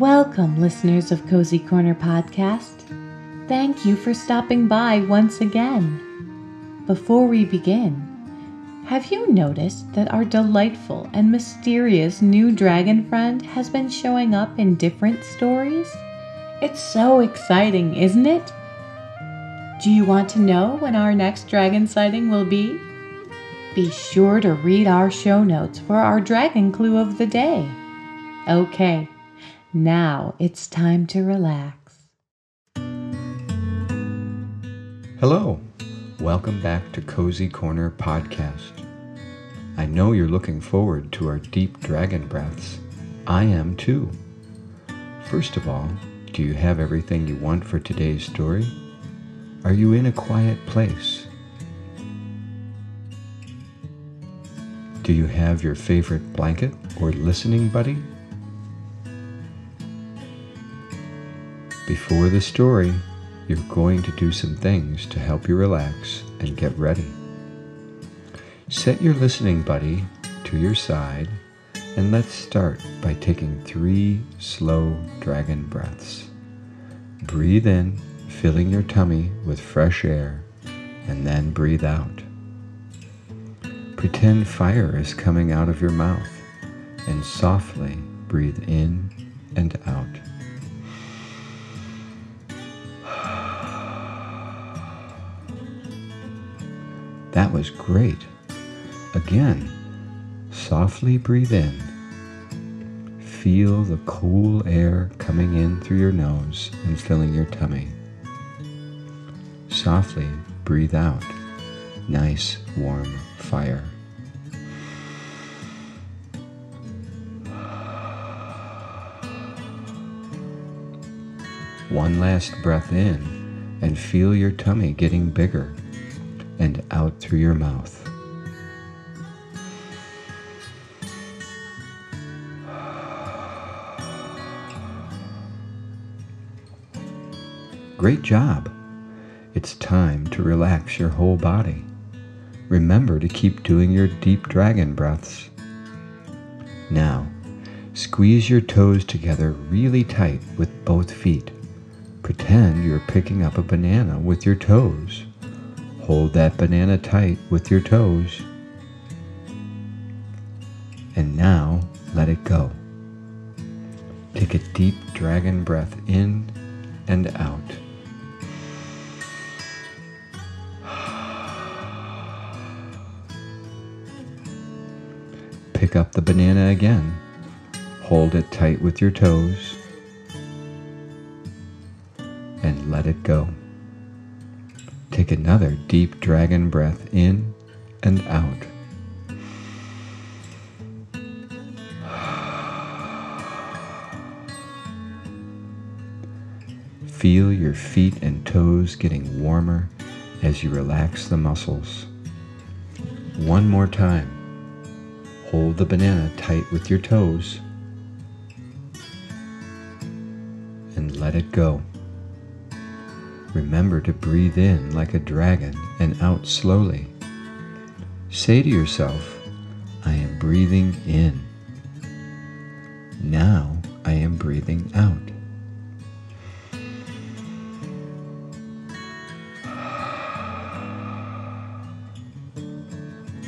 Welcome, listeners of Cozy Corner Podcast. Thank you for stopping by once again. Before we begin, have you noticed that our delightful and mysterious new dragon friend has been showing up in different stories? It's so exciting, isn't it? Do you want to know when our next dragon sighting will be? Be sure to read our show notes for our dragon clue of the day. Okay, now it's time to relax. Hello, welcome back to Cozy Corner Podcast. I know you're looking forward to our deep dragon breaths. I am too. First of all, do you have everything you want for today's story? Are you in a quiet place? Do you have your favorite blanket or listening buddy? Before the story, you're going to do some things to help you relax and get ready. Set your listening buddy to your side and let's start by taking three slow dragon breaths. Breathe in, filling your tummy with fresh air, and then breathe out. Pretend fire is coming out of your mouth and softly breathe in and out. That was great. Again, softly breathe in. Feel the cool air coming in through your nose and filling your tummy. Softly breathe out. Nice warm fire. One last breath in and feel your tummy getting bigger and out through your mouth. Great job! It's time to relax your whole body. Remember to keep doing your deep dragon breaths. Now, squeeze your toes together really tight with both feet. Pretend you're picking up a banana with your toes. Hold that banana tight with your toes. And now let it go. Take a deep dragon breath in and out. Pick up the banana again. Hold it tight with your toes and let it go. Take another deep dragon breath in and out. Feel your feet and toes getting warmer as you relax the muscles. One more time. Hold the banana tight with your toes and let it go. Remember to breathe in like a dragon and out slowly. Say to yourself, I am breathing in. Now I am breathing out.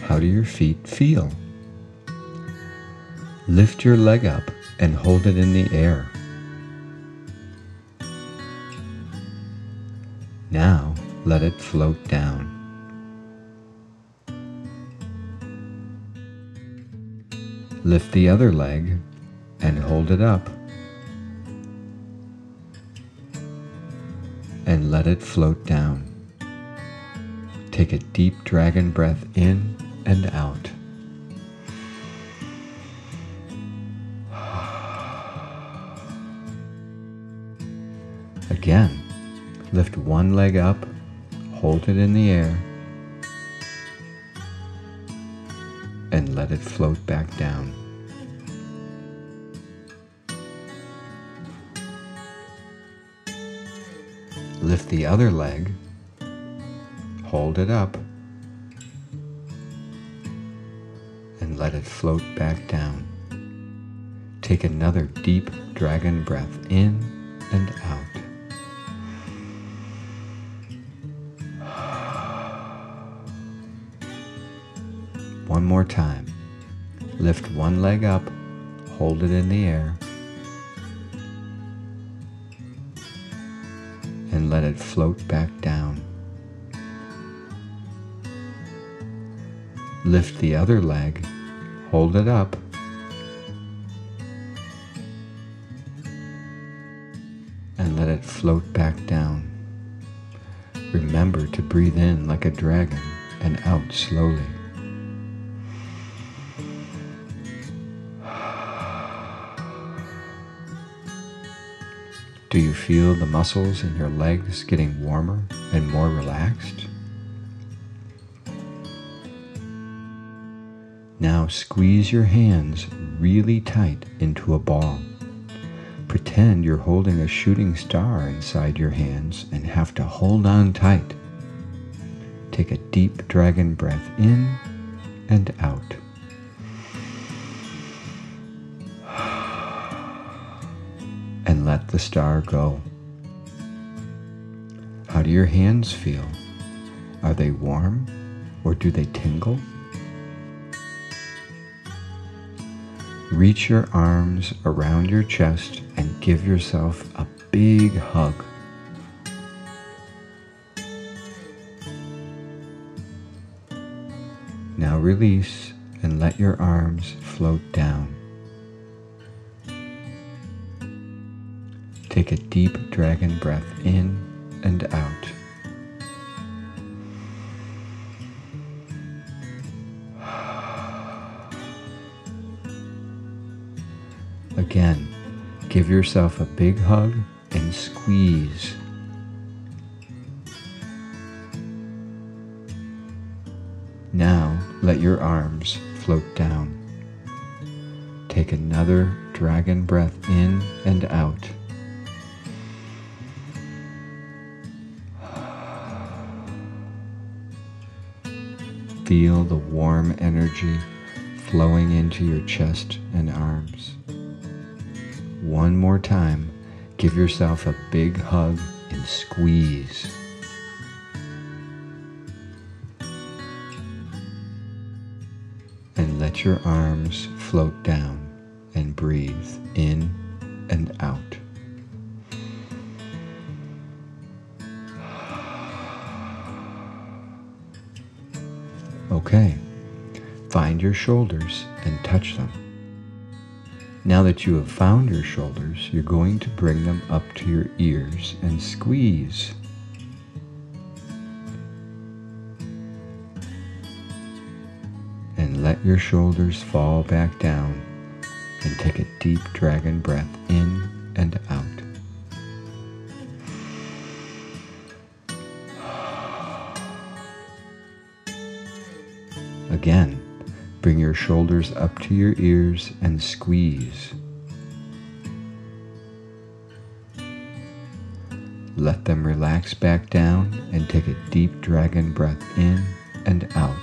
How do your feet feel? Lift your leg up and hold it in the air. Now let it float down. Lift the other leg and hold it up. And let it float down. Take a deep dragon breath in and out. Again. Lift one leg up, hold it in the air, and let it float back down. Lift the other leg, hold it up, and let it float back down. take another deep dragon breath in and out. One more time. Lift one leg up, hold it in the air, and let it float back down. Lift the other leg, hold it up, and let it float back down. Remember to breathe in like a dragon and out slowly. Do you feel the muscles in your legs getting warmer and more relaxed? Now squeeze your hands really tight into a ball. Pretend you're holding a shooting star inside your hands and have to hold on tight. Take a deep dragon breath in and out. Let the star go. How do your hands feel? Are they warm or do they tingle? Reach your arms around your chest and give yourself a big hug. Now release and let your arms float down. Take a deep dragon breath in and out. Again, give yourself a big hug and squeeze. Now let your arms float down. Take another dragon breath in and out. Feel the warm energy flowing into your chest and arms. One more time, give yourself a big hug and squeeze. And let your arms float down and breathe in and out. Okay, find your shoulders and touch them. Now that you have found your shoulders, you're going to bring them up to your ears and squeeze. And let your shoulders fall back down and take a deep dragon breath in and out. Again, bring your shoulders up to your ears and squeeze. Let them relax back down and take a deep dragon breath in and out.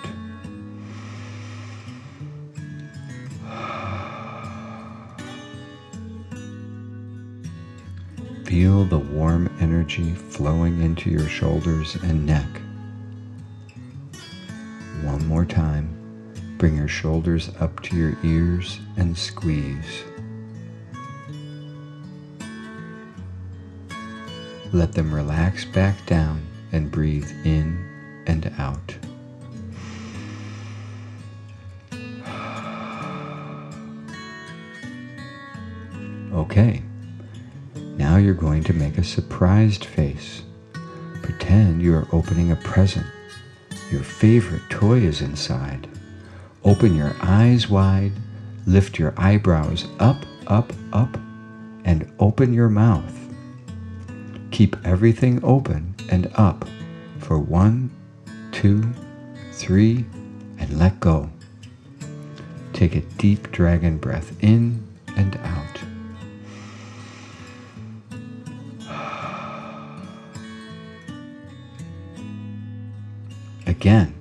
Feel the warm energy flowing into your shoulders and neck. Bring your shoulders up to your ears and squeeze. Let them relax back down and breathe in and out. Okay, now you're going to make a surprised face. Pretend you are opening a present. Your favorite toy is inside. Open your eyes wide, lift your eyebrows up, up, up, and open your mouth. Keep everything open and up for one, two, three, and let go. Take a deep dragon breath in and out. Again,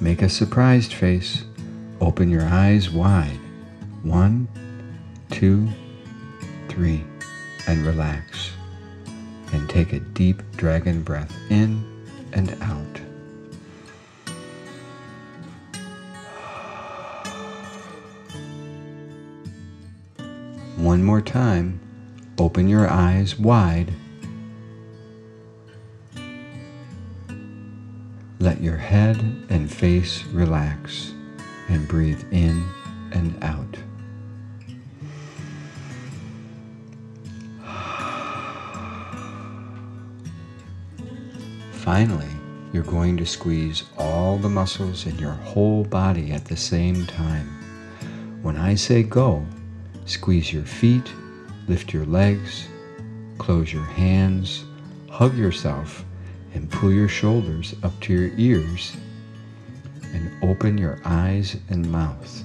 make a surprised face. Open your eyes wide. One, two, three, and relax. And take a deep dragon breath in and out. One more time, open your eyes wide. Let your head and face relax and breathe in and out. Finally, you're going to squeeze all the muscles in your whole body at the same time. When I say go, squeeze your feet, lift your legs, close your hands, hug yourself, and pull your shoulders up to your ears, and open your eyes and mouth.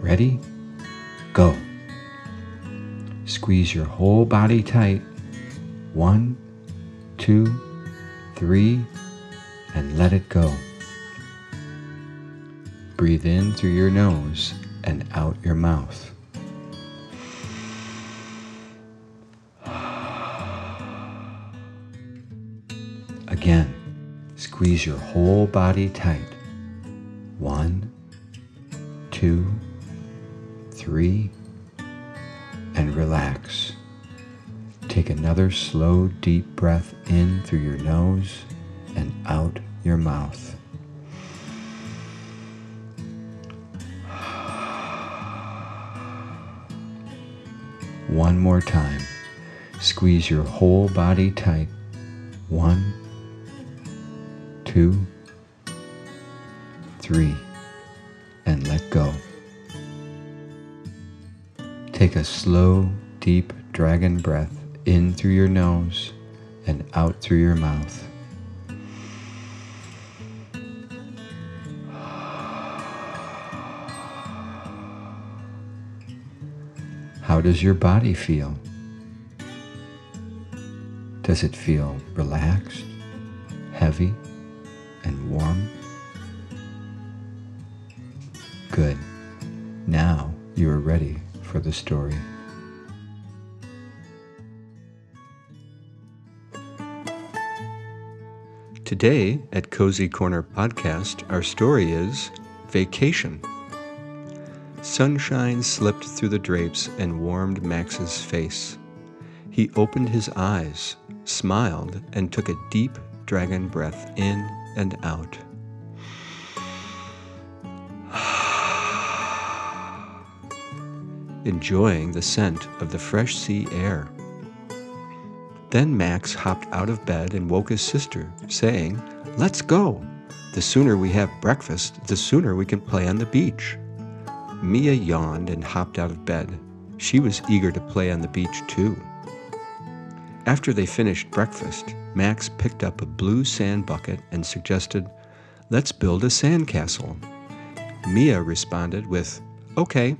Ready? Go. Squeeze your whole body tight. One, two, three, and let it go. Breathe in through your nose and out your mouth. Again, squeeze your whole body tight. One, two, three, and relax. Take another slow, deep breath in through your nose and out your mouth. One more time. Squeeze your whole body tight. One, two, three, and let go. Take a slow, deep dragon breath in through your nose and out through your mouth. How does your body feel? Does it feel relaxed, heavy, and warm? Good. Now you are ready for the story. Today at Cozy Corner Podcast, our story is Vacation. Sunshine slipped through the drapes and warmed Max's face. He opened his eyes, smiled, and took a deep dragon breath in and out. Enjoying the scent of the fresh sea air. Then Max hopped out of bed and woke his sister, saying, Let's go! The sooner we have breakfast, the sooner we can play on the beach. Mia yawned and hopped out of bed. She was eager to play on the beach, too. After they finished breakfast, Max picked up a blue sand bucket and suggested, Let's build a sandcastle. Mia responded with, Okay.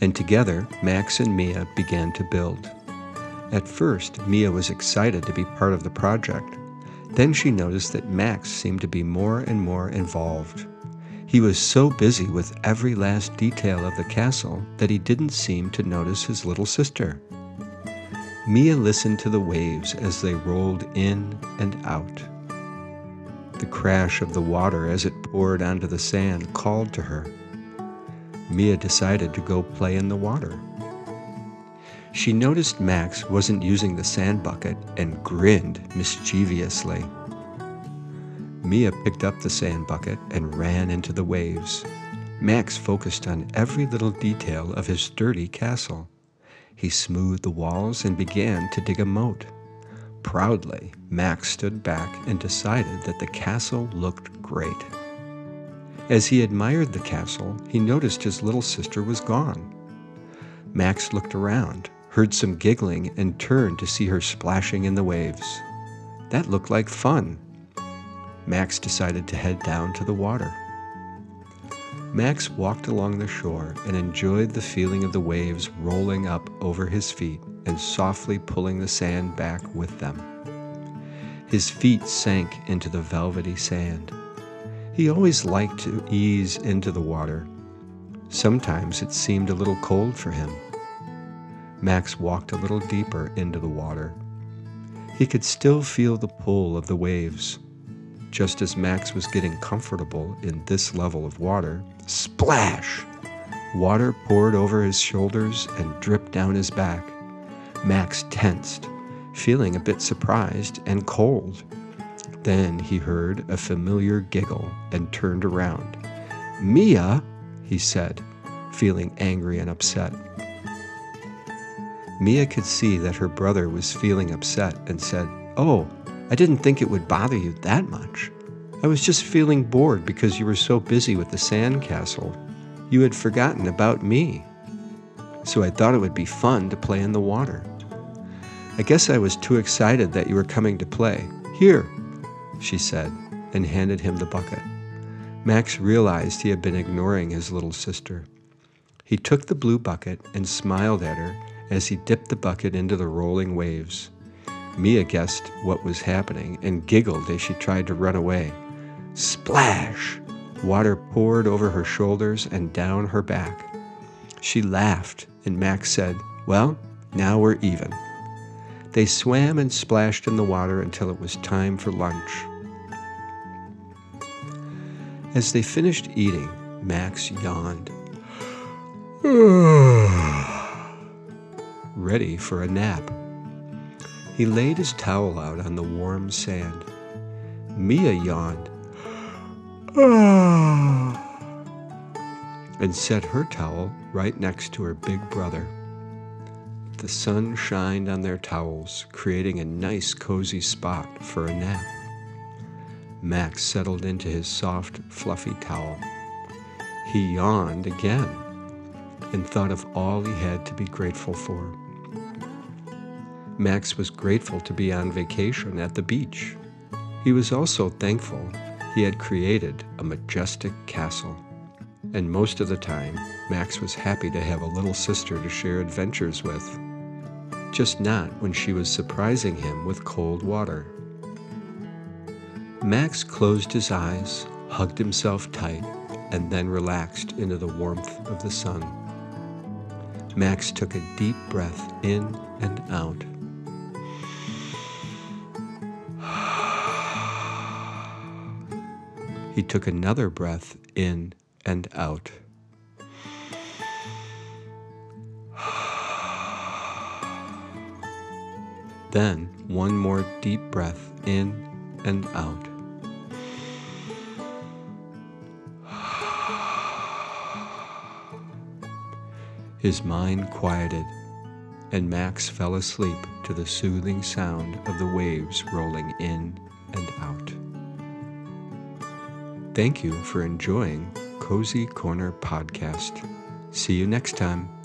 And together, Max and Mia began to build. At first, Mia was excited to be part of the project. Then she noticed that Max seemed to be more and more involved. He was so busy with every last detail of the castle that he didn't seem to notice his little sister. Mia listened to the waves as they rolled in and out. The crash of the water as it poured onto the sand called to her. Mia decided to go play in the water. She noticed Max wasn't using the sand bucket and grinned mischievously. Mia picked up the sand bucket and ran into the waves. Max focused on every little detail of his sturdy castle. He smoothed the walls and began to dig a moat. Proudly, Max stood back and decided that the castle looked great. As he admired the castle, he noticed his little sister was gone. Max looked around, heard some giggling, and turned to see her splashing in the waves. That looked like fun, Max decided to head down to the water. Max walked along the shore and enjoyed the feeling of the waves rolling up over his feet and softly pulling the sand back with them. His feet sank into the velvety sand. He always liked to ease into the water. Sometimes it seemed a little cold for him. Max walked a little deeper into the water. He could still feel the pull of the waves. Just as Max was getting comfortable in this level of water, splash! Water poured over his shoulders and dripped down his back. Max tensed, feeling a bit surprised and cold. Then he heard a familiar giggle and turned around. Mia, he said, feeling angry and upset. Mia could see that her brother was feeling upset and said, Oh, I didn't think it would bother you that much. I was just feeling bored because you were so busy with the sand castle. You had forgotten about me. So I thought it would be fun to play in the water. I guess I was too excited that you were coming to play. Here, she said, and handed him the bucket. Max realized he had been ignoring his little sister. He took the blue bucket and smiled at her as he dipped the bucket into the rolling waves. Mia guessed what was happening and giggled as she tried to run away. Splash! Water poured over her shoulders and down her back. She laughed, and Max said, Well, now we're even. They swam and splashed in the water until it was time for lunch. As they finished eating, Max yawned. ready for a nap. He laid his towel out on the warm sand. Mia yawned and set her towel right next to her big brother. The sun shined on their towels, creating a nice cozy spot for a nap. Max settled into his soft, fluffy towel. He yawned again and thought of all he had to be grateful for. Max was grateful to be on vacation at the beach. He was also thankful he had created a majestic castle. And most of the time, Max was happy to have a little sister to share adventures with. Just not when she was surprising him with cold water. Max closed his eyes, hugged himself tight, and then relaxed into the warmth of the sun. Max took a deep breath in and out. He took another breath in and out. Then one more deep breath in and out. His mind quieted, and Max fell asleep to the soothing sound of the waves rolling in and out. Thank you for enjoying Cozy Corner Podcast. See you next time.